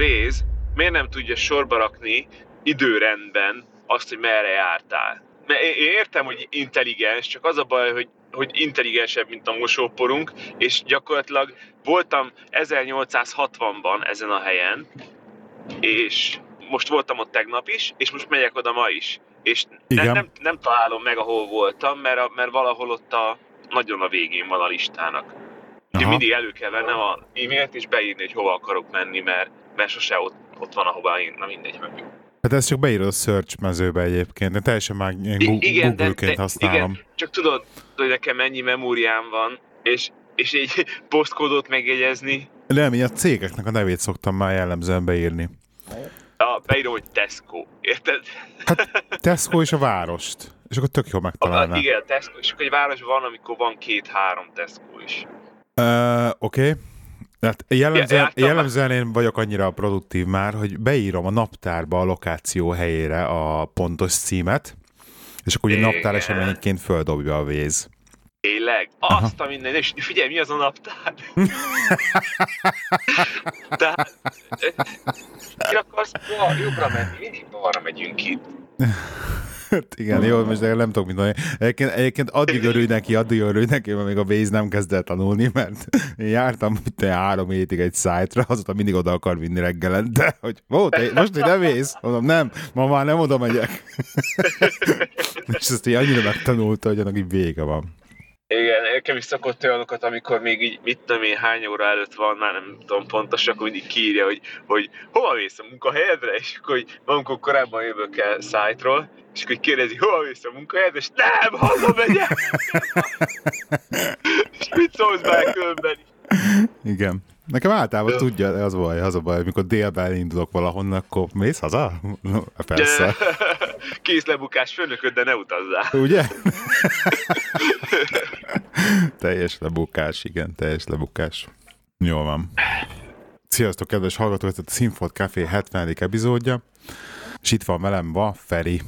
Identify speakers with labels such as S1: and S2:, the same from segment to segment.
S1: Waze miért nem tudja sorba rakni időrendben azt, hogy merre jártál. Mert én értem, hogy intelligens, csak az a baj, hogy, hogy intelligensebb, mint a mosóporunk, és gyakorlatilag voltam 1860-ban ezen a helyen, és most voltam ott tegnap is, és most megyek oda ma is. És
S2: Igen.
S1: nem, nem, nem találom meg, ahol voltam, mert, a, mert valahol ott a, nagyon a végén van a listának.
S2: Aha.
S1: mindig elő kell vennem a e-mailt, és beírni, hogy hova akarok menni, mert, mert sose ott, ott van, ahova én, na mindegy. Meg.
S2: Hát ezt csak beírod a search mezőbe egyébként, de teljesen már
S1: I-
S2: Gu-
S1: igen,
S2: Google-ként
S1: de,
S2: használom.
S1: igen, csak tudod, hogy nekem mennyi memóriám van, és, és egy posztkódot megjegyezni,
S2: Nem, én a cégeknek a nevét szoktam már jellemzően beírni.
S1: a, beírom, hogy Tesco, érted?
S2: Hát Tesco és a várost. És akkor tök jól
S1: A,
S2: megtalálná.
S1: igen, Tesco, és akkor egy városban van, amikor van két-három Tesco is.
S2: Uh, Oké. Okay. Hát jellemzően,
S1: jártam
S2: jellemzően én vagyok annyira produktív már, hogy beírom a naptárba a lokáció helyére a pontos címet, és akkor ugye naptár eseményként földobja a véz.
S1: Tényleg?
S2: Aha.
S1: Azt a minden, és figyelj, mi az a naptár? Tehát, ki akarsz jobbra menni, mindig balra megyünk itt.
S2: Igen, jó, most nem tudok mit mondani. Egyébként, egyébként addig örülj neki, addig örülj neki, mert még a Waze nem kezd el tanulni, mert én jártam itt három hétig egy szájtra, azóta mindig oda akar vinni reggelente, hogy ó, te, most ide mész? Mondom, nem, ma már nem oda megyek. És ezt így annyira megtanulta, hogy annak így vége van.
S1: Igen, nekem is szokott olyanokat, amikor még így, mit tudom én, hány óra előtt van, már nem tudom pontosan, akkor mindig kiírja, hogy, hogy hova mész a munkahelyedre, és akkor hogy amikor korábban jövök el szájtról, és akkor kérdezi, hova mész a munkahelyedre, és nem, hazamegyek! és mit szólsz be különben?
S2: Igen. Nekem általában tudja, az baj, az a baj, amikor délben indulok valahonnan, akkor mész haza? No, Persze.
S1: Kész lebukás főnököd, de ne utazzál.
S2: Ugye? teljes lebukás, igen, teljes lebukás. Jól van. Sziasztok, kedves hallgatók, ez a Sinfot Café 70. epizódja, és itt van velem ma Feri.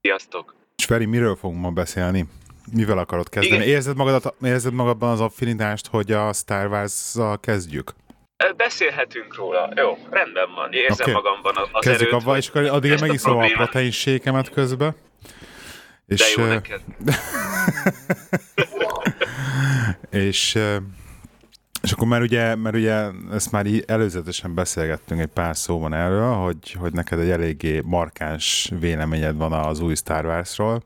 S1: Sziasztok!
S2: És Feri, miről fogunk ma beszélni? Mivel akarod kezdeni?
S1: Igen.
S2: Érzed, magadat, érzed magadban az affinitást, hogy a Star Wars-zal kezdjük?
S1: Beszélhetünk róla. Jó, rendben van. Érzem okay. magamban az
S2: Kezdjük
S1: erőt, hogy
S2: és akkor addig
S1: a
S2: megiszom a
S1: problémát-
S2: protein sékemet közbe.
S1: De
S2: És,
S1: jó neked.
S2: és, és akkor már ugye, mert ugye ezt már előzetesen beszélgettünk egy pár szóban erről, hogy, hogy neked egy eléggé markáns véleményed van az új Star Warsról,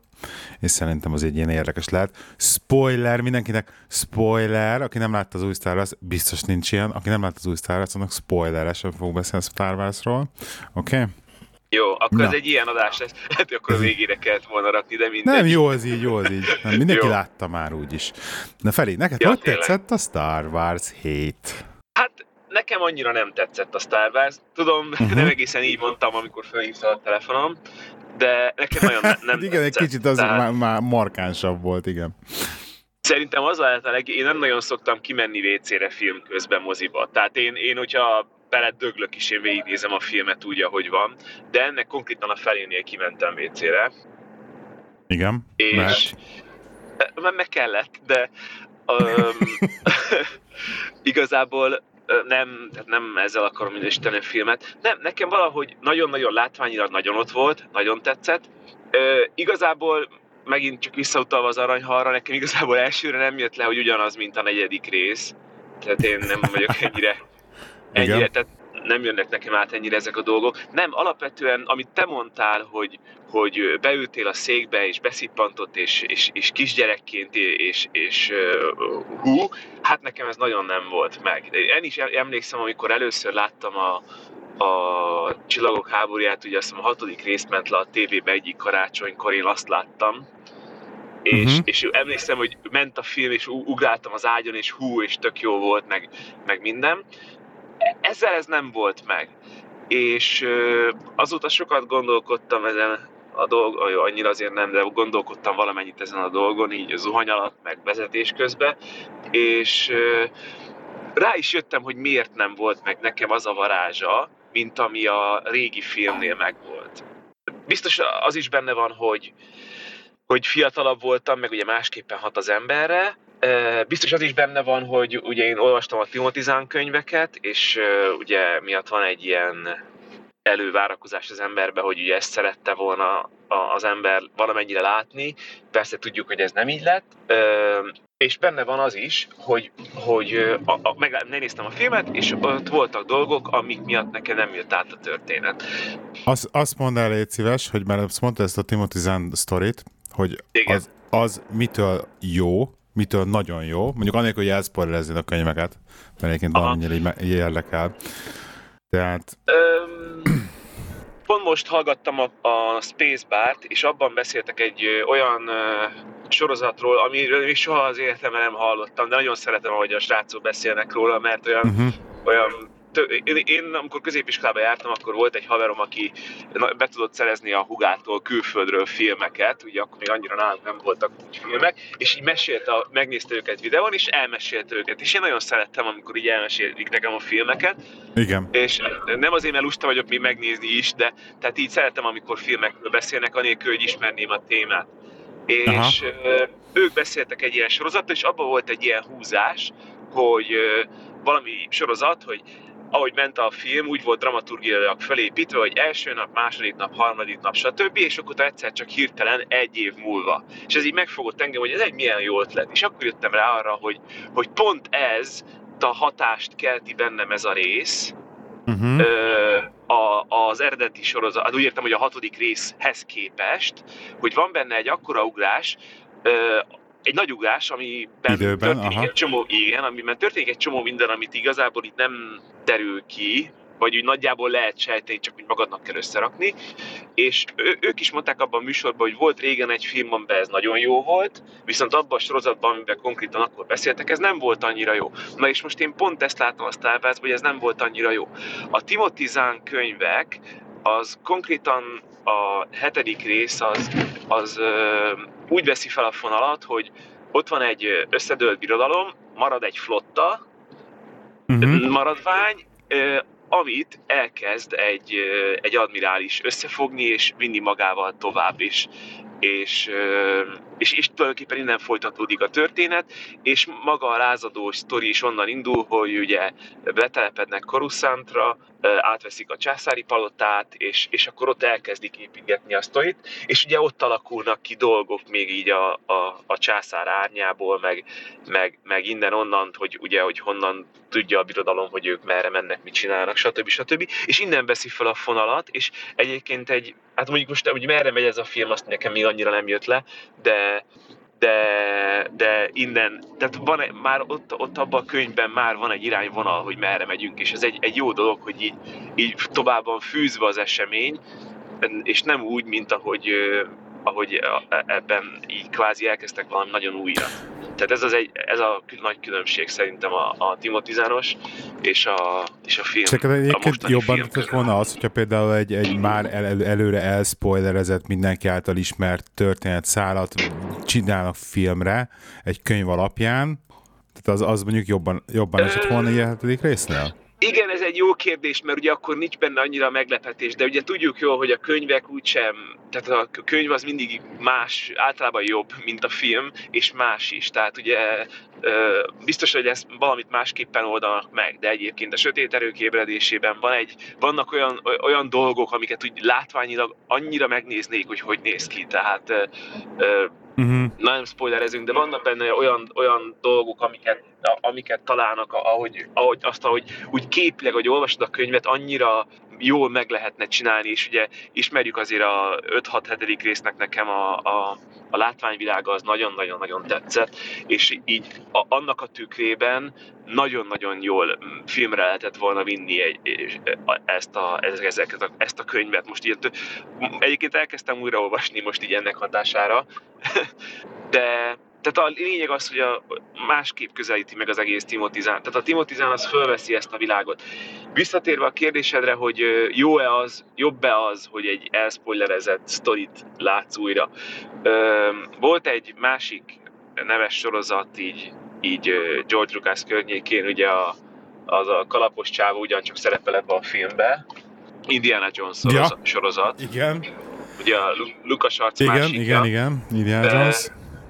S2: és szerintem az egy ilyen érdekes lehet. Spoiler, mindenkinek spoiler, aki nem látta az új Star Wars, biztos nincs ilyen, aki nem látta az új Star Wars, annak spoileresen fog beszélni Star Warsról. Oké? Okay?
S1: Jó, akkor
S2: Na.
S1: ez egy ilyen adás lesz. Hát akkor végére kellett volna rakni, de mindegy.
S2: Nem, jó az így, jó az így. Nem, mindenki
S1: Jó.
S2: látta már úgyis. Na Feri, neked
S1: Ja,
S2: hogy
S1: tényleg.
S2: tetszett a Star Wars 7?
S1: Hát nekem annyira nem tetszett a Star Wars. Tudom,
S2: Mhm.
S1: uh-huh. nem egészen így mondtam, amikor felhívta a telefonom, de nekem nagyon ne, nem
S2: igen, egy
S1: tetszett.
S2: kicsit az
S1: Tehát
S2: már, már markánsabb volt, igen.
S1: Szerintem az lehet a leg... Én nem nagyon szoktam kimenni WC-re film közben moziba. Tehát én, én hogyha beledöglök is, én végignézem a filmet úgy, ahogy van, de ennek konkrétan a felénél kimentem WC-re,
S2: Igen.
S1: és
S2: Mert,
S1: mert meg kellett, de um, igazából nem, tehát nem ezzel akarom minősíteni a filmet. Nem, nekem valahogy nagyon-nagyon látványilag nagyon ott volt, nagyon tetszett. Ö, igazából megint csak visszautalva az aranyhalra, nekem igazából elsőre nem jött le, hogy ugyanaz, mint a negyedik rész. Tehát én nem vagyok ennyire, ennyire
S2: Igen.
S1: tehát nem jönnek nekem át ennyire ezek a dolgok. Nem, alapvetően, amit te mondtál, hogy, hogy beültél a székbe, és beszippantott, és, és, és kisgyerekként, és, és uh, hú, hát nekem ez nagyon nem volt meg. Én is emlékszem, amikor először láttam a, a Csillagok háborúját, ugye azt hiszem a hatodik rész ment le a tévébe egyik karácsonykor, én azt láttam, és, uh-huh. és emlékszem, hogy ment a film, és ugráltam az ágyon, és hú, és tök jó volt, meg, meg minden. Ezzel ez nem volt meg. És azóta sokat gondolkodtam ezen a dolg, jó, annyira azért nem, de gondolkodtam valamennyit ezen a dolgon, így a zuhany alatt, meg vezetés közben, és rá is jöttem, hogy miért nem volt meg nekem az a varázsa, mint ami a régi filmnél megvolt. Biztos az is benne van, hogy, hogy fiatalabb voltam, meg ugye másképpen hat az emberre, Biztos az is benne van, hogy ugye én olvastam a Timothy Zahn könyveket, és ugye miatt van egy ilyen elővárakozás az emberbe, hogy ugye ezt szerette volna az ember valamennyire látni. Persze tudjuk, hogy ez nem így lett. És benne van az is, hogy, hogy a, a, meg néztem a filmet, és ott voltak dolgok, amik miatt nekem nem jött át a történet.
S2: Az, azt mondd el, légy szíves, hogy mert azt mondta ezt a Timothy Zahn sztorit, hogy az, az mitől jó, mitől nagyon jó, mondjuk anélkül, hogy elszpoilerezni a könyveket, mert egyébként valamennyire így érdekel. Tehát...
S1: Öm, pont most hallgattam a, a Spacebar-t, és abban beszéltek egy ö, olyan ö, sorozatról, amiről még soha az életemben nem hallottam, de nagyon szeretem, ahogy a srácok beszélnek róla, mert olyan, uh-huh. olyan én, amikor középiskolába jártam, akkor volt egy haverom, aki be tudott szerezni a hugától külföldről filmeket, ugye akkor még annyira nálunk nem voltak úgy filmek, és így mesélte, megnézte őket videón, és elmesélte őket. És én nagyon szerettem, amikor így elmesélik nekem a filmeket.
S2: Igen.
S1: És nem azért, mert lusta vagyok még megnézni is, de tehát így szeretem, amikor filmekről beszélnek, anélkül, hogy ismerném a témát. És Aha. ők beszéltek egy ilyen sorozatról, és abban volt egy ilyen húzás, hogy valami sorozat, hogy ahogy ment a film, úgy volt dramaturgiailag felépítve, hogy első nap, második nap, harmadik nap, stb. És akkor egyszer csak hirtelen egy év múlva. És ez így megfogott engem, hogy ez egy milyen jó ötlet. És akkor jöttem rá arra, hogy, hogy pont ez a hatást kelti bennem ez a rész, uh-huh. ö, a, az eredeti sorozat, hát úgy értem, hogy a hatodik részhez képest, hogy van benne egy akkora ugrás, ö, egy nagy ugrás, amiben
S2: Időben,
S1: történik
S2: aha.
S1: egy csomó, igen, amiben történik egy csomó minden, amit igazából itt nem derül ki, vagy úgy nagyjából lehet sejteni, csak úgy magadnak kell összerakni. És ő, ők is mondták abban a műsorban, hogy volt régen egy film, amiben ez nagyon jó volt, viszont abban a sorozatban, amiben konkrétan akkor beszéltek, ez nem volt annyira jó. Na és most én pont ezt látom a Star hogy ez nem volt annyira jó. A Timothy Zahn könyvek, az konkrétan a hetedik rész az, az úgy veszi fel a fonalat, hogy ott van egy összedőlt birodalom, marad egy flotta, uh-huh. maradvány, amit elkezd egy, egy admirális összefogni és vinni magával tovább is. És, és, és tulajdonképpen innen folytatódik a történet, és maga a lázadó sztori is onnan indul, hogy ugye betelepednek Coruscantra, átveszik a császári palotát, és, és akkor ott elkezdik építgetni a sztorit, és ugye ott alakulnak ki dolgok még így a, a, a császár árnyából, meg, meg, meg innen onnan, hogy ugye, hogy honnan tudja a birodalom, hogy ők merre mennek, mit csinálnak, stb. stb. És innen veszi fel a fonalat, és egyébként egy, hát mondjuk most, hogy merre megy ez a film, azt nekem még annyira nem jött le, de de, de innen, tehát van, már ott, ott abban a könyvben már van egy irányvonal, hogy merre megyünk, és ez egy, egy jó dolog, hogy így, így tovább van fűzve az esemény, és nem úgy, mint ahogy, ahogy ebben így kvázi elkezdtek valami nagyon újat. Tehát ez, az egy, ez a nagy különbség szerintem a, a Timothy Zános és a, és a film.
S2: Csak egyébként jobban film volna az, hogyha például egy, egy már el, el, előre elspoilerezett, mindenki által ismert történetszálat csinálnak filmre egy könyv alapján, tehát az, az mondjuk jobban, jobban esett volna ilyen hetedik résznél?
S1: Igen, ez egy jó kérdés, mert ugye akkor nincs benne annyira meglepetés, de ugye tudjuk jól, hogy a könyvek úgysem, tehát a könyv az mindig más, általában jobb, mint a film, és más is. Tehát ugye biztos, hogy ezt valamit másképpen oldanak meg, de egyébként a sötét erők ébredésében van egy, vannak olyan, olyan dolgok, amiket úgy látványilag annyira megnéznék, hogy hogy néz ki. Tehát Uh-huh. Nem spoilerezünk, de vannak benne olyan, olyan dolgok, amiket, amiket találnak, ahogy, ahogy azt, ahogy úgy képileg, hogy olvasod a könyvet, annyira jól meg lehetne csinálni, és ugye ismerjük azért a 5-6-7. résznek nekem a, a, a látványvilága az nagyon-nagyon-nagyon tetszett, és így a, annak a tükrében nagyon-nagyon jól filmre lehetett volna vinni egy, ezt, a, ezeket a, ezt a könyvet. Most így, egyébként elkezdtem újraolvasni most így ennek hatására, de tehát a lényeg az, hogy a másképp közelíti meg az egész Timotizán. Tehát a Timotizán az fölveszi ezt a világot. Visszatérve a kérdésedre, hogy jó-e az, jobb-e az, hogy egy elspoilerezett sztorit látsz újra. Volt egy másik neves sorozat így, így George Lucas környékén, ugye a, az a kalapos csávó ugyancsak szerepel ebbe a filmbe, Indiana Jones sorozat. Ja, sorozat.
S2: Igen.
S1: Ugye a Lucas arc
S2: igen,
S1: másikja.
S2: Igen, igen, Indiana Jones.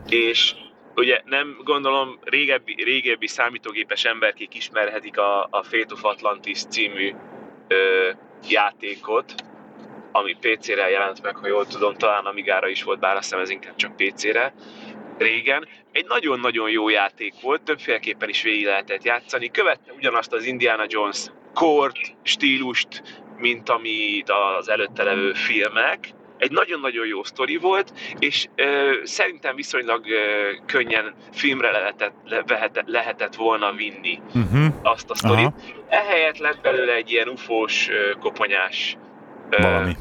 S1: És ugye nem gondolom régebbi, régebbi számítógépes emberkék ismerhetik a, a Fate of Atlantis című ö, játékot, ami PC-re jelent meg, ha jól tudom, talán Amigára is volt, bár azt hiszem ez inkább csak PC-re régen. Egy nagyon-nagyon jó játék volt, többféleképpen is végig lehetett játszani. Követte ugyanazt az Indiana Jones kort, stílust, mint amit az előtte levő filmek. Egy nagyon-nagyon jó sztori volt, és ö, szerintem viszonylag ö, könnyen filmre lehetett, lehetett, lehetett volna vinni uh-huh. azt a sztorit. Aha. Ehelyett lett belőle egy ilyen ufós, ö, koponyás
S2: ö, valami.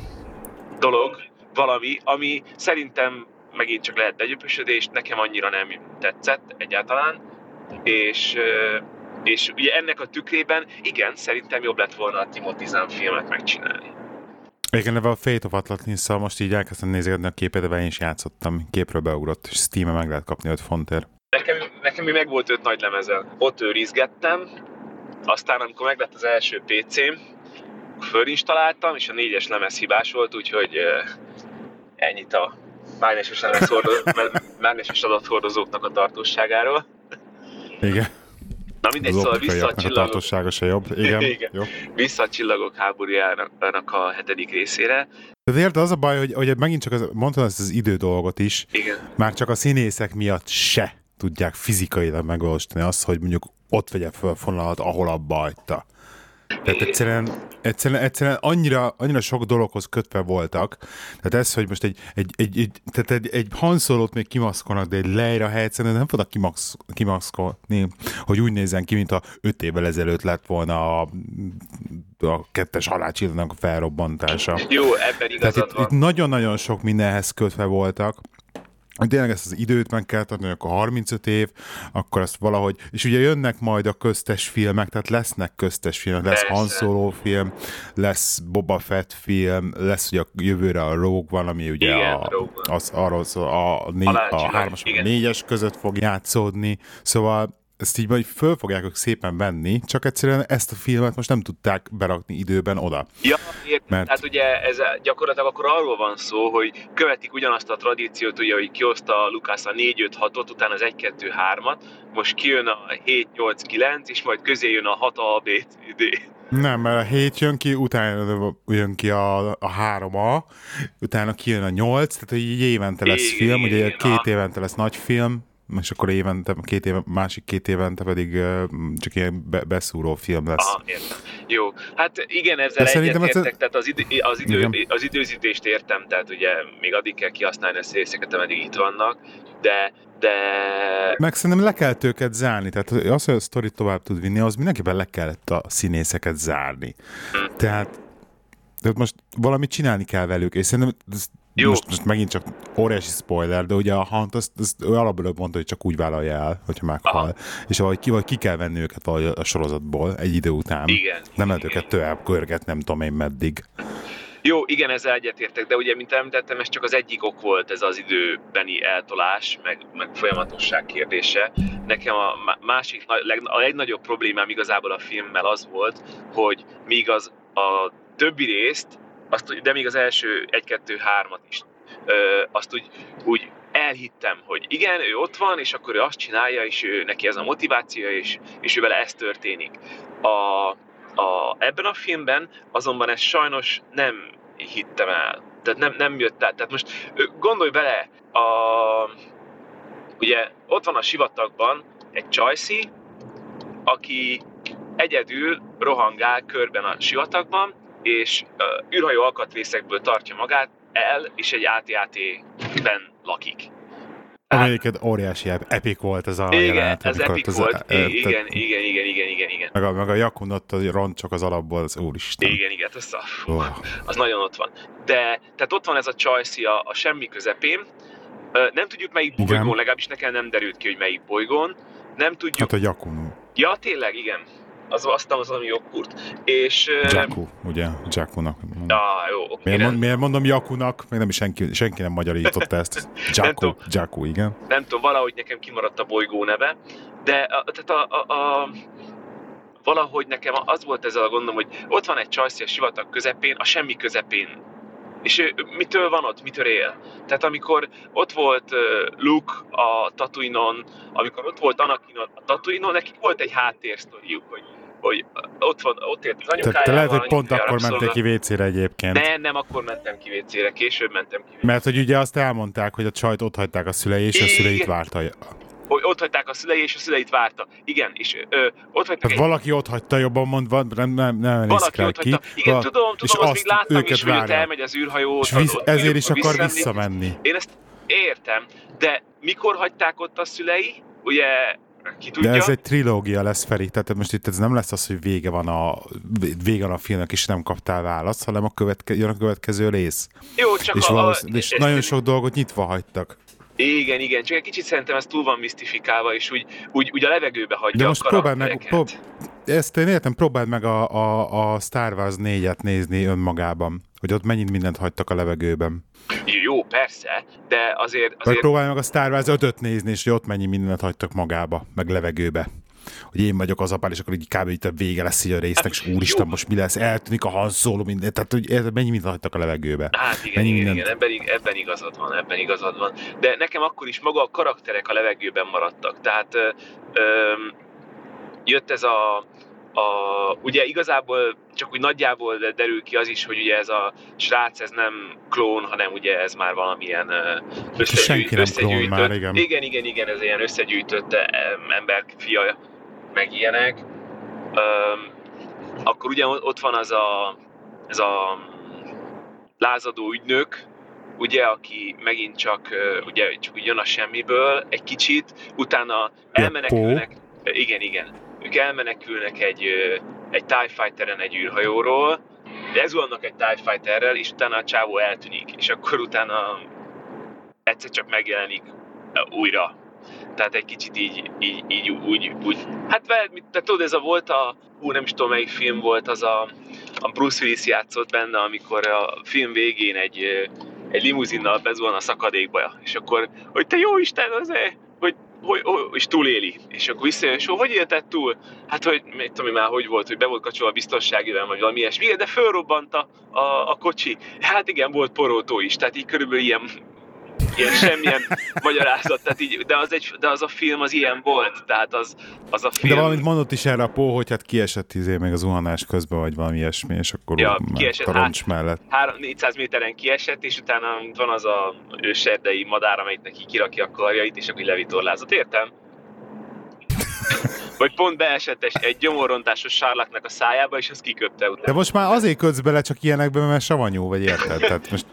S1: dolog, valami, ami szerintem megint csak lehet begyöpösödés, nekem annyira nem tetszett egyáltalán, és, és ugye ennek a tükrében, igen, szerintem jobb lett volna a Timothy Zahn filmet megcsinálni.
S2: Igen, a Fate of atlantis most így elkezdtem nézni a képet, de én is játszottam, képről beugrott, és steam meg lehet kapni 5 fontért.
S1: Nekem, nekem meg volt 5 nagy lemezen. Ott őrizgettem, aztán amikor meglett az első PC-m, fölinstaláltam, és a négyes lemez hibás volt, úgyhogy ennyit a mágneses, mágneses adathordozóknak a tartóságáról.
S2: Igen.
S1: Na mindegy, szóval vissza a csillagok...
S2: A tartósága se jobb. Igen. Igen. Jó.
S1: Vissza a csillagok háborújának a hetedik részére.
S2: De érted, az a baj, hogy, hogy megint csak az, mondtam ezt az idő dolgot is,
S1: Igen.
S2: már csak a színészek miatt se tudják fizikailag megvalósítani azt, hogy mondjuk ott vegye föl fonalat, ahol abba hagyta. Tehát egyszerűen, egyszerűen, egyszerűen annyira, annyira sok dologhoz kötve voltak. Tehát ez, hogy most egy, egy, egy, egy, tehát egy, egy hanszolót még kimaszkolnak, de egy Leira helyet nem fognak kimax, kimaszkolni, hogy úgy nézzen ki, mint a öt évvel ezelőtt lett volna a, a kettes halálcsillának a felrobbantása.
S1: Jó, ebben igazad
S2: Tehát itt, itt nagyon-nagyon sok mindenhez kötve voltak tényleg ezt az időt meg kell adni, akkor 35 év, akkor azt valahogy, és ugye jönnek majd a köztes filmek, tehát lesznek köztes filmek, lesz Han Solo film, lesz Boba Fett film, lesz ugye a jövőre a Rogue van, ami ugye
S1: igen,
S2: a, az, arról szól, a, a, a, a hármas, a négyes között fog játszódni, szóval ezt így majd föl fogják ők szépen venni, csak egyszerűen ezt a filmet most nem tudták berakni időben oda.
S1: Ja, értem. Mert... Hát ugye ez gyakorlatilag akkor arról van szó, hogy követik ugyanazt a tradíciót, ugye, hogy kihozta Lukász a 4-5-6-ot, utána az 1-2-3-at, most kijön a 7-8-9, és majd közé jön a 6 A, B, D.
S2: Nem, mert a 7 jön ki, utána jön ki a, a 3A, utána kijön a 8, tehát így évente lesz igen, film, ugye két évente lesz nagy film, és akkor évente, két éve, másik két évente pedig csak ilyen be, beszúró film lesz.
S1: Aha, értem. Jó, hát igen, ezzel egyetértek, ez... tehát az, idő, az, idő, az időzítést értem, tehát ugye még addig kell kihasználni a szészeket, ameddig itt vannak, de de...
S2: Meg szerintem le kell őket zárni, tehát az, hogy a sztorit tovább tud vinni, az mindenképpen le kellett a színészeket zárni. Hm. Tehát de most valamit csinálni kell velük, és szerintem jó. Most, most megint csak óriási spoiler, de ugye a Hunt azt, azt ő alapból mondta, hogy csak úgy vállalja el, hogyha meghal. Aha. És vagy ki, vagy ki kell venni őket valahogy a sorozatból egy idő után.
S1: Igen.
S2: Nem lehet őket tovább körget, nem tudom én meddig.
S1: Jó, igen, ezzel egyetértek, de ugye, mint említettem, ez csak az egyik ok volt ez az időbeni eltolás, meg, meg folyamatosság kérdése. Nekem a másik, a legnagyobb problémám igazából a filmmel az volt, hogy míg az a többi részt azt, de még az első egy-kettő-hármat is, ö, azt úgy, úgy elhittem, hogy igen, ő ott van, és akkor ő azt csinálja, és ő, neki ez a motivációja, és, és ő vele ez történik. A, a, ebben a filmben azonban ezt sajnos nem hittem el. Tehát nem, nem jött át. Tehát most gondolj bele, a, ugye ott van a sivatagban egy csajszi, aki egyedül rohangál körben a sivatagban, és uh, űrhajó alkatrészekből tartja magát el, és egy AT-AT-ben lakik.
S2: Amelyiket óriási epic volt ez a
S1: igen, jelenet. ez epic az, volt. E, igen, igen, igen, igen, igen, igen.
S2: Meg a, meg a Jakun ott a ront csak az alapból, az úristen.
S1: Igen, igen, az, a, fú, oh. az nagyon ott van. De, tehát ott van ez a Csajci a, a semmi közepén, nem tudjuk melyik igen. bolygón, legalábbis nekem nem derült ki, hogy melyik bolygón. Nem tudjuk...
S2: Hát a Jakun.
S1: Ja, tényleg, igen az aztán az valami joghurt. És...
S2: Jakku, ugye? Jakkunak.
S1: Ah, jó, oké.
S2: Miért, mond, miért mondom Jakunak? Még nem is senki, senki nem magyarította ezt. Jakku, Jakku, igen.
S1: Nem tudom, valahogy nekem kimaradt a bolygó neve, de a, tehát a, a, a valahogy nekem az volt ezzel a gondom, hogy ott van egy csajszi a sivatag közepén, a semmi közepén És mitől van ott, mitől él? Tehát amikor ott volt Luke a Tatooine-on, amikor ott volt Anakin a Tatooine-on, nekik volt egy háttérsztoriuk, hogy hogy ott, van, ott ért az anyukájával.
S2: Te lehet, hogy pont akkor mentél ki WC-re egyébként.
S1: Nem, nem, akkor mentem ki WC-re, később mentem ki
S2: Mert hogy ugye azt elmondták, hogy a csajt ott hagyták a szülei, és a szüleit várta
S1: hogy ott hagyták a szülei, és a szüleit várta. Igen, és ö, ott hagytak
S2: egy... Valaki ott hagyta, jobban mondva, nem, nem, nem
S1: Valaki ott ki. hagyta. Igen, Val- tudom, tudom, azt még láttam is, hogy ott elmegy az űrhajó.
S2: És visz, ott, ezért is akar visszamenni.
S1: Én ezt értem, de mikor hagyták ott a szülei? Ugye ki tudja.
S2: De ez egy trilógia lesz, Feri, tehát most itt ez nem lesz az, hogy vége van a, vége van a filmnek, és nem kaptál választ, hanem a követke, jön a következő rész.
S1: Jó, csak
S2: és,
S1: a, a,
S2: és nagyon sok dolgot nyitva hagytak.
S1: Igen, igen, csak egy kicsit szerintem ez túl van misztifikálva, és úgy, úgy, úgy a levegőbe hagyja
S2: De most a próbáld meg, prób- ezt én értem, próbáld meg a, a, a Star Wars 4-et nézni önmagában, hogy ott mennyit mindent hagytak a levegőben.
S1: Jó, persze, de azért... azért...
S2: Vagy próbálj meg a Star Wars 5-öt nézni, és hogy ott mennyi mindent hagytak magába, meg levegőbe hogy én vagyok az apám, és akkor így kb. itt a vége lesz így a résznek, és hát, úristen, most mi lesz, eltűnik a Han Solo, minden, tehát hogy mennyi mindent hagytak a levegőbe.
S1: Hát igen, mennyi igen, igen, ebben, ebben igazad van, ebben igazad van. De nekem akkor is maga a karakterek a levegőben maradtak, tehát ö, ö, jött ez a a, ugye igazából csak úgy nagyjából derül ki az is, hogy ugye ez a srác ez nem klón, hanem ugye ez már valamilyen
S2: összegyűjtött, összegyűjtött már, igen.
S1: igen, igen, igen, ez ilyen összegyűjtött ember fia, meg ilyenek. Üm, akkor ugye ott van az a, ez a lázadó ügynök, ugye, aki megint csak, ugye, csak jön a semmiből egy kicsit, utána elmenekülnek, igen, igen, ők elmenekülnek egy, egy TIE Fighter-en egy űrhajóról, lezuhannak egy TIE Fighterrel, és utána a csávó eltűnik, és akkor utána egyszer csak megjelenik újra. Tehát egy kicsit így, így, így úgy, úgy, hát te tudod, ez a volt a, hú, nem is tudom melyik film volt, az a, a Bruce Willis játszott benne, amikor a film végén egy, egy limuzinnal bezuhan a szakadékba, és akkor, hogy te jó Isten, azért, hogy hogy, hogy, és túléli. És akkor visszajön, és hogy élted túl? Hát, hogy mit tudom már, hogy volt, hogy be volt kapcsolva a biztonságivel, vagy valami ilyesmi, de fölrobbant a, a, a kocsi. Hát igen, volt porótó is, tehát így körülbelül ilyen ilyen semmilyen magyarázat, tehát így, de, az egy, de az a film az ilyen volt, tehát az, az a film...
S2: De valamit mondott is erre a Pó, hogy hát kiesett izé még az zuhanás közben, vagy valami ilyesmi, és akkor
S1: ja, kiesett,
S2: hát, mellett.
S1: 400 méteren kiesett, és utána van az a őserdei madár, amelyik neki kirakja a karjait, és akkor levitorlázott, értem? Vagy pont beesett egy gyomorrontásos sárlaknak a szájába, és az kiköpte utána.
S2: De most már azért kötsz bele csak ilyenekben, mert savanyú vagy, érted? Tehát most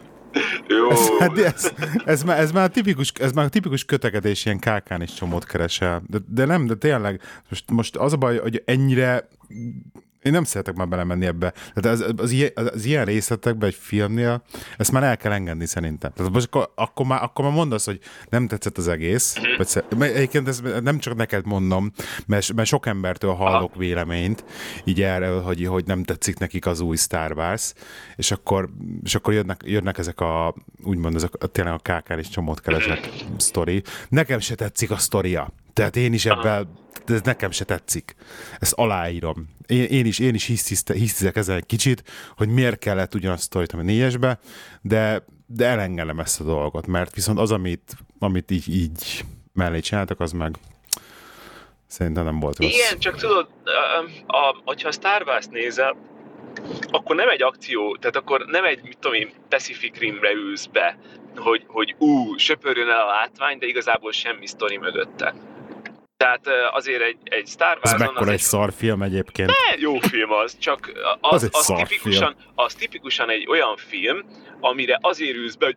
S1: jó. Ez,
S2: ez, ez, ez, már, ez, már tipikus, ez már tipikus kötekedés, ilyen kákán is csomót keresel. De, de nem, de tényleg, most, most az a baj, hogy ennyire én nem szeretek már belemenni ebbe. Tehát az, az, ilyen, az ilyen részletekbe egy filmnél, ezt már el kell engedni szerintem. Tehát most akkor, akkor, már, akkor már mondasz, hogy nem tetszett az egész. Vagy, egyébként ez nem csak neked mondom, mert, mert sok embertől hallok Aha. véleményt, így erről, hogy, hogy nem tetszik nekik az új Star Wars, és akkor, és akkor jönnek, jönnek ezek a, úgymond ezek a, tényleg a kákán is csomót keresnek sztori. Nekem se tetszik a sztoria. Tehát én is ebben, ez nekem se tetszik. Ezt aláírom. Én, én is, én is hisztizek ezen egy kicsit, hogy miért kellett ugyanazt sztorit, ami négyesbe, de, de elengedem ezt a dolgot, mert viszont az, amit, amit így, így mellé csináltak, az meg szerintem nem volt rossz.
S1: Igen, csak tudod, a, a, hogyha a Star Wars nézel, akkor nem egy akció, tehát akkor nem egy, mit tudom én, Pacific Rimre ülsz be, hogy, hogy ú, söpörjön el a látvány, de igazából semmi sztori mögötte tehát azért egy, egy Star
S2: Wars... Ez mekkora egy, egy film egyébként.
S1: Ne, jó film az, csak az, az, az, tipikusan, az tipikusan egy olyan film, amire azért ülsz be, hogy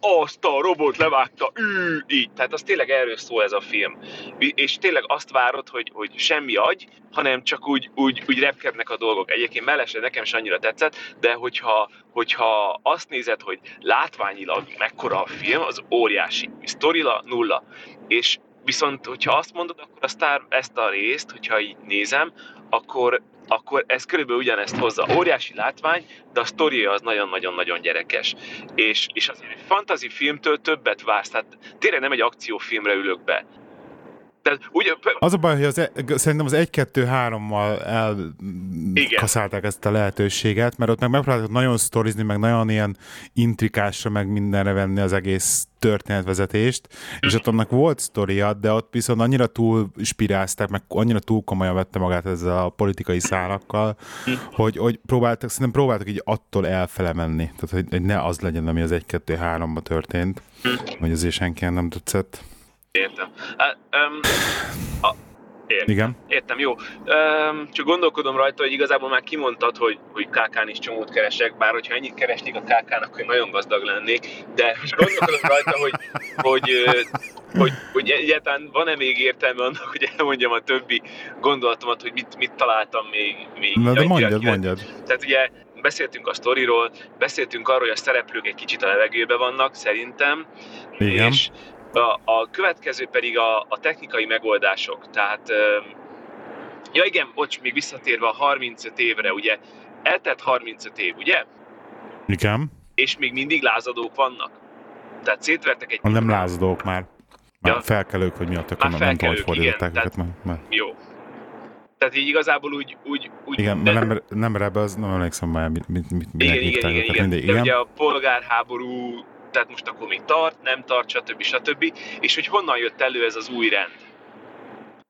S1: azt a robot levágta, ű, így. Tehát az tényleg erről szól ez a film. És tényleg azt várod, hogy, hogy semmi agy, hanem csak úgy, úgy, úgy repkednek a dolgok. Egyébként mellesre nekem sem annyira tetszett, de hogyha, hogyha azt nézed, hogy látványilag mekkora a film, az óriási. Sztorila nulla. És Viszont, hogyha azt mondod, akkor a Star ezt a részt, hogyha így nézem, akkor, akkor ez körülbelül ugyanezt hozza. Óriási látvány, de a sztoria az nagyon-nagyon-nagyon gyerekes. És, és azért egy fantasy filmtől többet vársz, tehát tényleg nem egy akciófilmre ülök be. Tehát, ugye,
S2: az a baj, hogy az, e, szerintem az 1-2-3-mal elkaszálták ezt a lehetőséget, mert ott meg megpróbáltak nagyon sztorizni, meg nagyon ilyen intrikásra, meg mindenre venni az egész történetvezetést, és ott annak volt sztoria, de ott viszont annyira túl spirázták, meg annyira túl komolyan vette magát ezzel a politikai szálakkal, hogy, hogy próbáltak, szerintem próbáltak így attól elfele menni. Tehát, hogy, hogy ne az legyen, ami az 1-2-3-ba történt, hogy azért senki nem tetszett.
S1: Értem. Hát, um, a, értem.
S2: Igen.
S1: Értem, jó. Um, csak gondolkodom rajta, hogy igazából már kimondtad, hogy, hogy KK-n is csomót keresek, bár hogyha ennyit keresnék a KK-nak, akkor nagyon gazdag lennék, de most gondolkodom rajta, hogy, hogy, hogy, hogy egyáltalán van-e még értelme annak, hogy elmondjam a többi gondolatomat, hogy mit, mit találtam még. még
S2: Na, de mondjad, mondjad.
S1: Tehát ugye beszéltünk a sztoriról, beszéltünk arról, hogy a szereplők egy kicsit a levegőben vannak, szerintem.
S2: Igen.
S1: És a, a következő pedig a, a technikai megoldások. Tehát, ja igen, bocs, még visszatérve a 35 évre, ugye, eltett 35 év, ugye?
S2: Igen.
S1: És még mindig lázadók vannak. Tehát szétvertek egy...
S2: Nem lázadók már. Már ja. felkelők, hogy mi a tököm, nem tudom, hogy fordították őket. Már, már.
S1: Jó. Tehát így igazából úgy... úgy, úgy
S2: igen, de... nem, nem rebez, nem emlékszem már, mit, mit, mit
S1: igen, igen, igen, igen. Mindig, de igen. ugye a polgárháború tehát most akkor még tart, nem tart, stb. stb. És hogy honnan jött elő ez az új rend.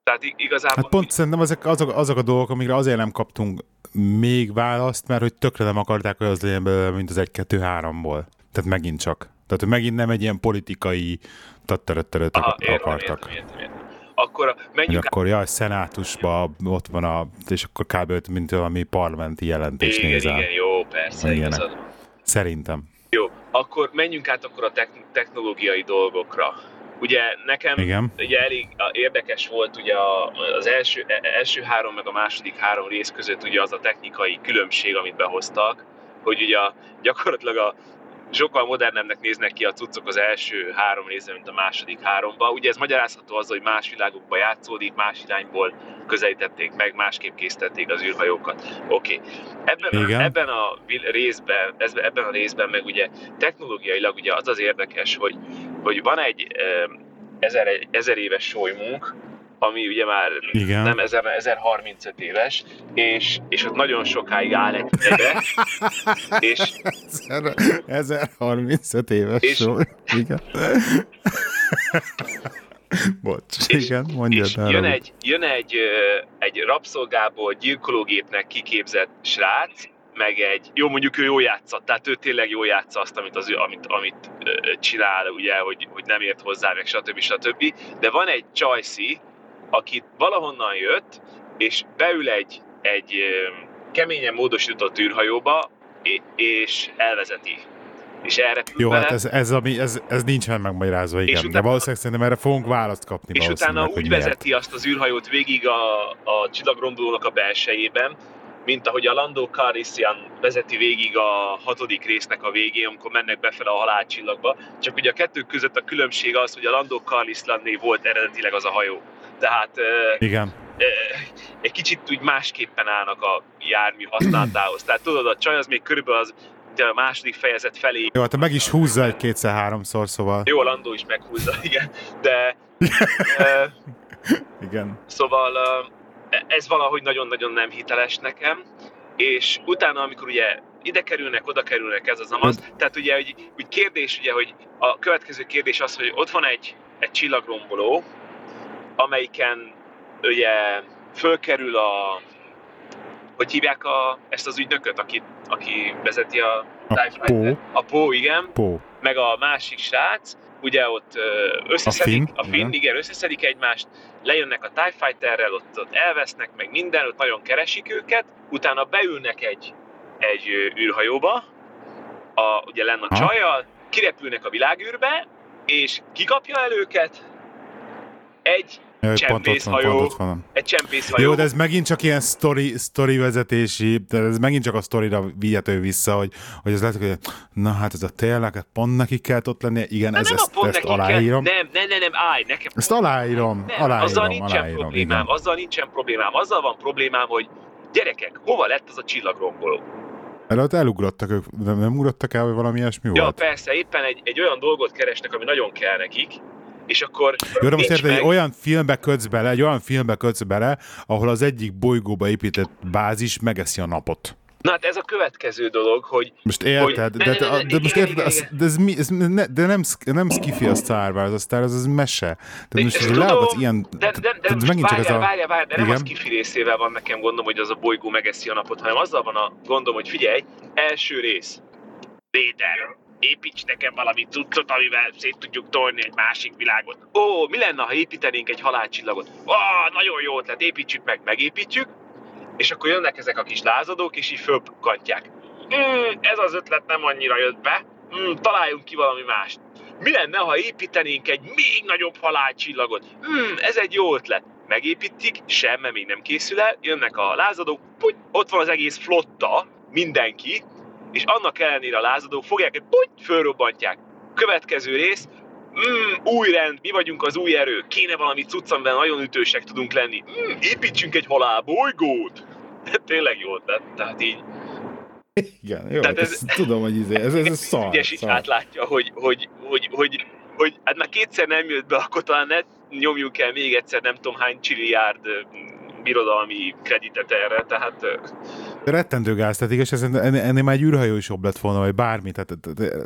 S1: Tehát igazából...
S2: Hát pont szerintem azok, azok, azok a dolgok, amikre azért nem kaptunk még választ, mert hogy tökre nem akarták, hogy az legyen belőle, mint az 1-2-3-ból. Tehát megint csak. Tehát, hogy megint nem egy ilyen politikai tattarattaröt akartak. Értem, értem, értem.
S1: Akkor menjünk...
S2: Hogy akkor jaj, szenátusba ott van a... És akkor kb. mint valami parlamenti jelentés
S1: igen,
S2: nézel.
S1: Igen, jó, persze, igazad.
S2: Szerintem.
S1: Jó, akkor menjünk át akkor a technológiai dolgokra. Ugye nekem
S2: Igen.
S1: ugye elég érdekes volt ugye az első, e, első három meg a második három rész között ugye az a technikai különbség, amit behoztak, hogy ugye gyakorlatilag a sokkal modernebbnek néznek ki a cuccok az első három részben, mint a második háromba. Ugye ez magyarázható azzal, hogy más világokban játszódik, más irányból közelítették meg, másképp készítették az űrhajókat. Oké. Okay. Ebben, ebben a részben, ebben a részben meg ugye technológiailag ugye az az érdekes, hogy, hogy van egy ezer, ezer éves solymunk, ami ugye már Igen. nem 1000, 1035 éves, és, és ott nagyon sokáig áll egy helybe, és...
S2: 1035 éves és, sor. Igen. Bocs, és, igen, mondjad
S1: és jön egy, jön egy, egy rabszolgából gyilkológépnek kiképzett srác, meg egy, jó mondjuk ő jó játsza, tehát ő tényleg jó játsza azt, amit, az, amit, amit csinál, ugye, hogy, hogy nem ért hozzá, meg stb. stb. De van egy Csajci, aki valahonnan jött, és beül egy, egy keményen módosított űrhajóba, és elvezeti. És erre
S2: Jó, vele. hát ez, ez, ami, ez, ez nincsen megmagyarázva, igen. utána, de valószínűleg szerintem erre fogunk választ kapni.
S1: És utána úgy vezeti azt az űrhajót végig a, a csillagrombolónak a belsejében, mint ahogy a Lando Calrissian vezeti végig a hatodik résznek a végén, amikor mennek befele a halálcsillagba. Csak ugye a kettő között a különbség az, hogy a Lando Calrissianné volt eredetileg az a hajó. Tehát
S2: Igen.
S1: egy kicsit úgy másképpen állnak a jármű használatához. Tehát tudod, a csaj az még körülbelül az a második fejezet felé.
S2: Jó, hát meg is húzza egy kétszer-háromszor, szóval.
S1: Jó, Landó is meghúzza, igen. De...
S2: igen.
S1: Szóval ez valahogy nagyon-nagyon nem hiteles nekem, és utána, amikor ugye ide kerülnek, oda kerülnek, ez az amaz, hát- tehát ugye, hogy, úgy kérdés, ugye, hogy a következő kérdés az, hogy ott van egy, egy csillagromboló, amelyiken ugye fölkerül a hogy hívják a, ezt az ügynököt, aki, aki vezeti a,
S2: Pó.
S1: A Pó, igen.
S2: Pó.
S1: Meg a másik srác, ugye ott összeszedik, a Finn, a Finn igen. igen, összeszedik egymást, lejönnek a TIE Fighterrel, ott, ott elvesznek, meg minden, ott nagyon keresik őket, utána beülnek egy, egy űrhajóba, a, ugye lenne a csajjal, kirepülnek a világűrbe, és kikapja el őket? Egy csempészhajó. Egy csempészhajó.
S2: Jó, de ez megint csak ilyen story, story vezetési, de ez megint csak a sztorira vihető vissza, hogy, hogy ez lehet, hogy na hát ez a tényleg, hát pont neki kell ott lennie, igen,
S1: na,
S2: ez,
S1: nem
S2: ezt, ezt aláírom.
S1: Kell. Nem, nem, nem, nem, állj, nekem.
S2: Ezt aláírom, nem, aláírom,
S1: azzal nincsen
S2: aláírom,
S1: problémám, igen. azzal nincsen problémám, azzal van problémám, hogy gyerekek, hova lett az a csillagromboló?
S2: ott elugrottak ők, nem, nem ugrottak el, hogy valami ilyesmi
S1: ja, volt? Ja, persze, éppen egy, egy olyan dolgot keresnek, ami nagyon kell nekik, és akkor
S2: Jó, de most érted, meg... egy olyan filmbe kötsz bele, egy olyan filmbe kötsz bele, ahol az egyik bolygóba épített bázis megeszi a napot.
S1: Na hát ez a következő dolog, hogy...
S2: Most érted, hogy, de, de, de, de most érted, az, de, ez, mi, ez, ne, de nem, nem skifi a Star Wars, a Star Wars, az mese. De most
S1: tudom, leadsz ilyen... De, de, de, de megint várjál, csak ez a... várjál, várjál, de nem igen? a skifi részével van nekem gondom, hogy az a bolygó megeszi a napot, hanem azzal van a gondom, hogy figyelj, első rész. Véder, építs nekem valami cuccot, amivel szét tudjuk tolni egy másik világot. Ó, mi lenne, ha építenénk egy halálcsillagot? Ó, nagyon jó ötlet, építsük meg, megépítjük, és akkor jönnek ezek a kis lázadók, és így fölkantják. Mm, ez az ötlet nem annyira jött be, mm, találjunk ki valami mást. Mi lenne, ha építenénk egy még nagyobb halálcsillagot? Mm, ez egy jó ötlet. Megépítik, semmi még nem készül el, jönnek a lázadók, puty, ott van az egész flotta, mindenki, és annak ellenére a lázadók fogják, hogy puty, fölrobbantják. Következő rész, mm, új rend, mi vagyunk az új erő, kéne valami cucc, amivel nagyon ütősek tudunk lenni. Mm, építsünk egy halálbolygót! Tényleg jó tett, tehát így.
S2: Igen, jó, Tehát ez, ez, tudom, hogy izé, ez, ez, ez szar.
S1: Ügyes így átlátja, hogy, hogy, hogy, hogy, hogy, hát már kétszer nem jött be, akkor talán ne nyomjuk el még egyszer nem tudom hány csiliárd birodalmi kreditet erre, tehát...
S2: Rettentő gáz, tehát igaz, ennél, ennél már egy űrhajó is jobb lett volna, vagy bármi, tehát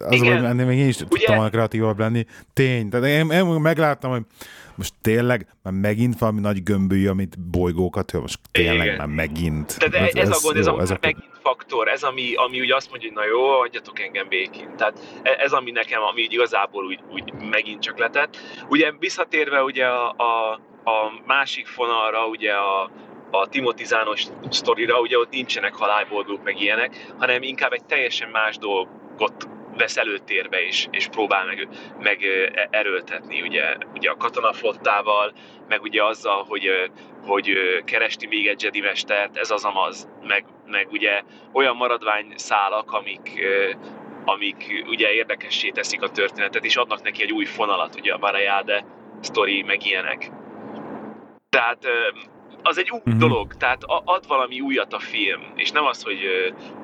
S2: az, hogy ennél még én is Ugye? tudtam kreatívabb lenni. Tény, tehát én, én megláttam, hogy most tényleg már megint valami nagy gömbű, amit bolygókat, most tényleg Igen. már megint.
S1: Tehát ez, ez, ez a gond, ez, jó, a, ez a megint faktor, ez ami, ami úgy azt mondja, hogy na jó, hagyjatok engem békén. Tehát e, ez ami nekem, ami igazából úgy, úgy megint csak letett. Ugye visszatérve ugye a, a a másik fonalra, ugye a, a timotizános sztorira, ugye ott nincsenek halálbolgók meg ilyenek, hanem inkább egy teljesen más dolgot vesz előtérbe és, és próbál meg, meg erőltetni ugye, ugye a katonaflottával, meg ugye azzal, hogy, hogy keresti még egy Jedi mestert, ez az amaz, meg, meg ugye olyan maradvány szálak, amik, amik ugye érdekessé teszik a történetet, és adnak neki egy új fonalat, ugye a Barayade sztori, meg ilyenek. Tehát az egy új uh-huh. dolog, tehát ad valami újat a film, és nem az, hogy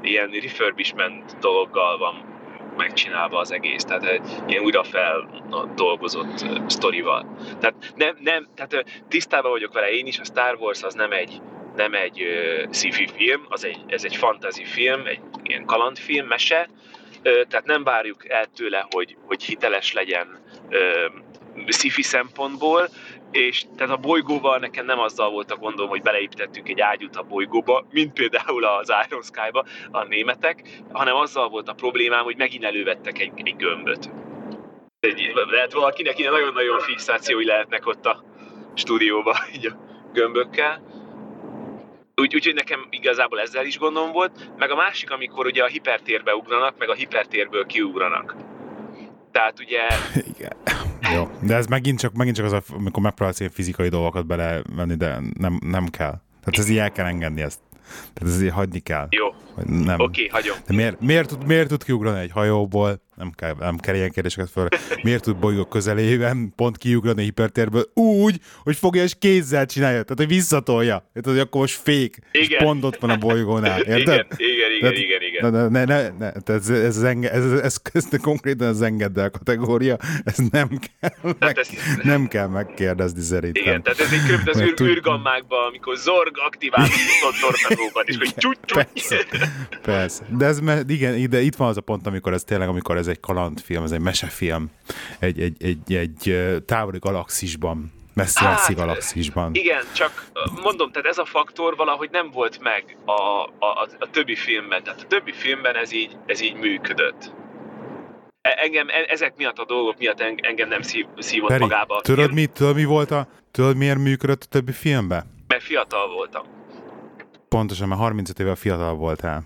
S1: ilyen refurbishment dologgal van megcsinálva az egész, tehát egy ilyen újra feldolgozott sztorival. Tehát, nem, nem, tehát tisztában vagyok vele én is, a Star Wars az nem egy, nem egy sci-fi film, az egy, ez egy fantasy film, egy ilyen kalandfilm, mese, tehát nem várjuk el tőle, hogy, hogy hiteles legyen sci-fi szempontból, és tehát a bolygóval nekem nem azzal volt a gondom, hogy beleépítettünk egy ágyút a bolygóba, mint például az Iron Sky-ba a németek, hanem azzal volt a problémám, hogy megint elővettek egy, egy gömböt. Egy, lehet valakinek ilyen nagyon-nagyon fixációi lehetnek ott a stúdióba, így a gömbökkel. Úgy, úgyhogy nekem igazából ezzel is gondom volt. Meg a másik, amikor ugye a hipertérbe ugranak, meg a hipertérből kiugranak. Tehát ugye...
S2: Igen. Jó, de ez megint csak, megint csak az, amikor megpróbálsz ilyen fizikai dolgokat belevenni, de nem, nem kell. Tehát ez így el kell engedni ezt. Tehát ezért hagyni kell.
S1: Jó. Nem. Oké, okay, hagyom.
S2: De miért, miért, tud, miért tud kiugrani egy hajóból? Nem kell, nem kell ilyen kérdéseket föl. Miért tud bolygók közelében pont kiugrani a hipertérből úgy, hogy fogja és kézzel csinálja? Tehát, hogy visszatolja. Tehát, hogy akkor most fék, igen. és pont ott van a bolygónál. Érted?
S1: Igen, igen, igen, Tehát, igen, igen. Ne,
S2: ne, ne, ne, ez, ez, ez, ez, ez, ez, ez konkrétan az engeddel kategória, ez nem kell, meg, ez, nem kell megkérdezni szerintem.
S1: Igen, tehát ez egy követ az űr, űrgammákban, amikor Zorg aktivál a tornadóban, és hogy csúcs,
S2: Persze, persze. De ez, igen, de itt van az a pont, amikor ez tényleg, amikor ez egy kalandfilm, ez egy mesefilm, egy, egy, egy, egy távoli galaxisban, messzi hát, galaxisban.
S1: Igen, csak mondom, tehát ez a faktor valahogy nem volt meg a, a, a többi filmben. Tehát a többi filmben ez így, ez így működött. E, engem e, ezek miatt a dolgok miatt engem nem szív, szívott Peri, magába.
S2: Tudod, mi, tudod, mi volt a, tudod, miért működött a többi filmben?
S1: Mert fiatal voltam.
S2: Pontosan, mert 35 éve fiatal voltál.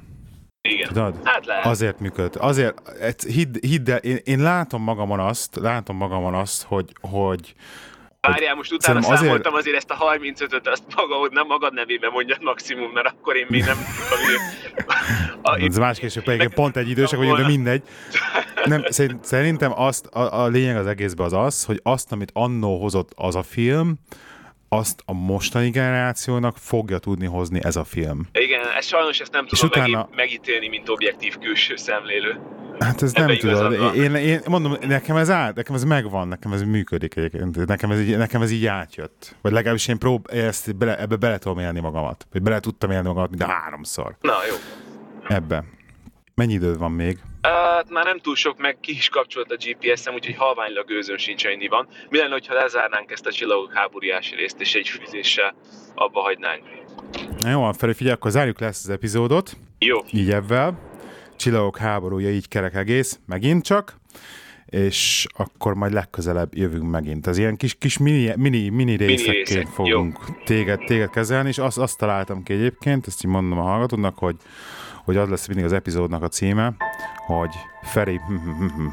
S1: Igen. Tudod? Hát lehet.
S2: Azért működött. Azért, hidd, hidd el, én, én látom magamon azt, látom magamon azt, hogy, hogy
S1: Várjál, most utána Szerintem számoltam azért... azért ezt a 35-öt, azt magad, nem magad nevében mondjad maximum, mert akkor én még nem...
S2: a, Ez más később, pedig pont egy idősek vagyok, de mindegy. Nem, szerintem azt, a, a lényeg az egészben az az, hogy azt, amit annó hozott az a film, azt a mostani generációnak fogja tudni hozni ez a film.
S1: Igen, ez sajnos ezt nem tudom utána... megítélni, mint objektív külső szemlélő.
S2: Hát ez nem tudod. Én, én, mondom, nekem ez át, nekem ez megvan, nekem ez működik egyébként. Nekem ez így, nekem ez így átjött. Vagy legalábbis én prób ezt bele, ebbe bele tudom élni magamat. Vagy bele tudtam élni magamat mind a háromszor.
S1: Na, jó.
S2: Ebbe. Mennyi időd van még?
S1: Hát már nem túl sok, meg ki is kapcsolt a GPS-em, úgyhogy halványlag gőzön sincs ennyi van. Mi lenne, ha lezárnánk ezt a csillagok háborújási részt, és egy fűzéssel abba hagynánk?
S2: Na jó, Feri, figyelj, akkor zárjuk le ezt az epizódot.
S1: Jó.
S2: Így ebben. Csillagok háborúja, így kerek egész, megint csak és akkor majd legközelebb jövünk megint. Ez ilyen kis, kis mini, mini, mini részekként részek. fogunk téged, téged kezelni, és azt, azt találtam ki egyébként, ezt így mondom a hallgatónak, hogy, hogy az lesz mindig az epizódnak a címe, hogy Feri, hm, hm, hm,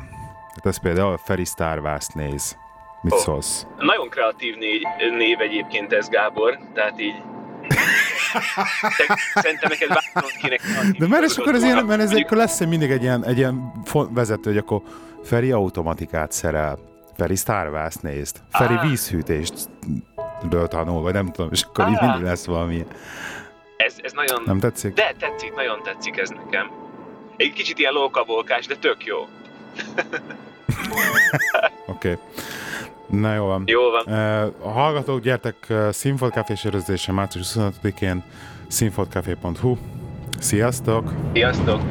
S2: hát ez például Feri Star Wars néz. Mit oh. szólsz?
S1: Nagyon kreatív név, név egyébként ez, Gábor, tehát így Szerintem neked változott kéne.
S2: De mert és akkor ez ilyen, mert ez akkor lesz mindig egy ilyen, egy ilyen vezető, hogy akkor Feri automatikát szerel, Feri Star Wars nézd, Feri ah. vízhűtést ről tanul, vagy nem tudom, és akkor ah. így mindig lesz valami.
S1: Ez, ez nagyon...
S2: Nem tetszik?
S1: De tetszik, nagyon tetszik ez nekem. Egy kicsit ilyen lókabolkás, de tök jó.
S2: Oké. okay. Na jó van.
S1: Jó van.
S2: A hallgatók, gyertek Színfolt Café sörözése március 25-én színfoltcafé.hu. Sziasztok!
S1: Sziasztok!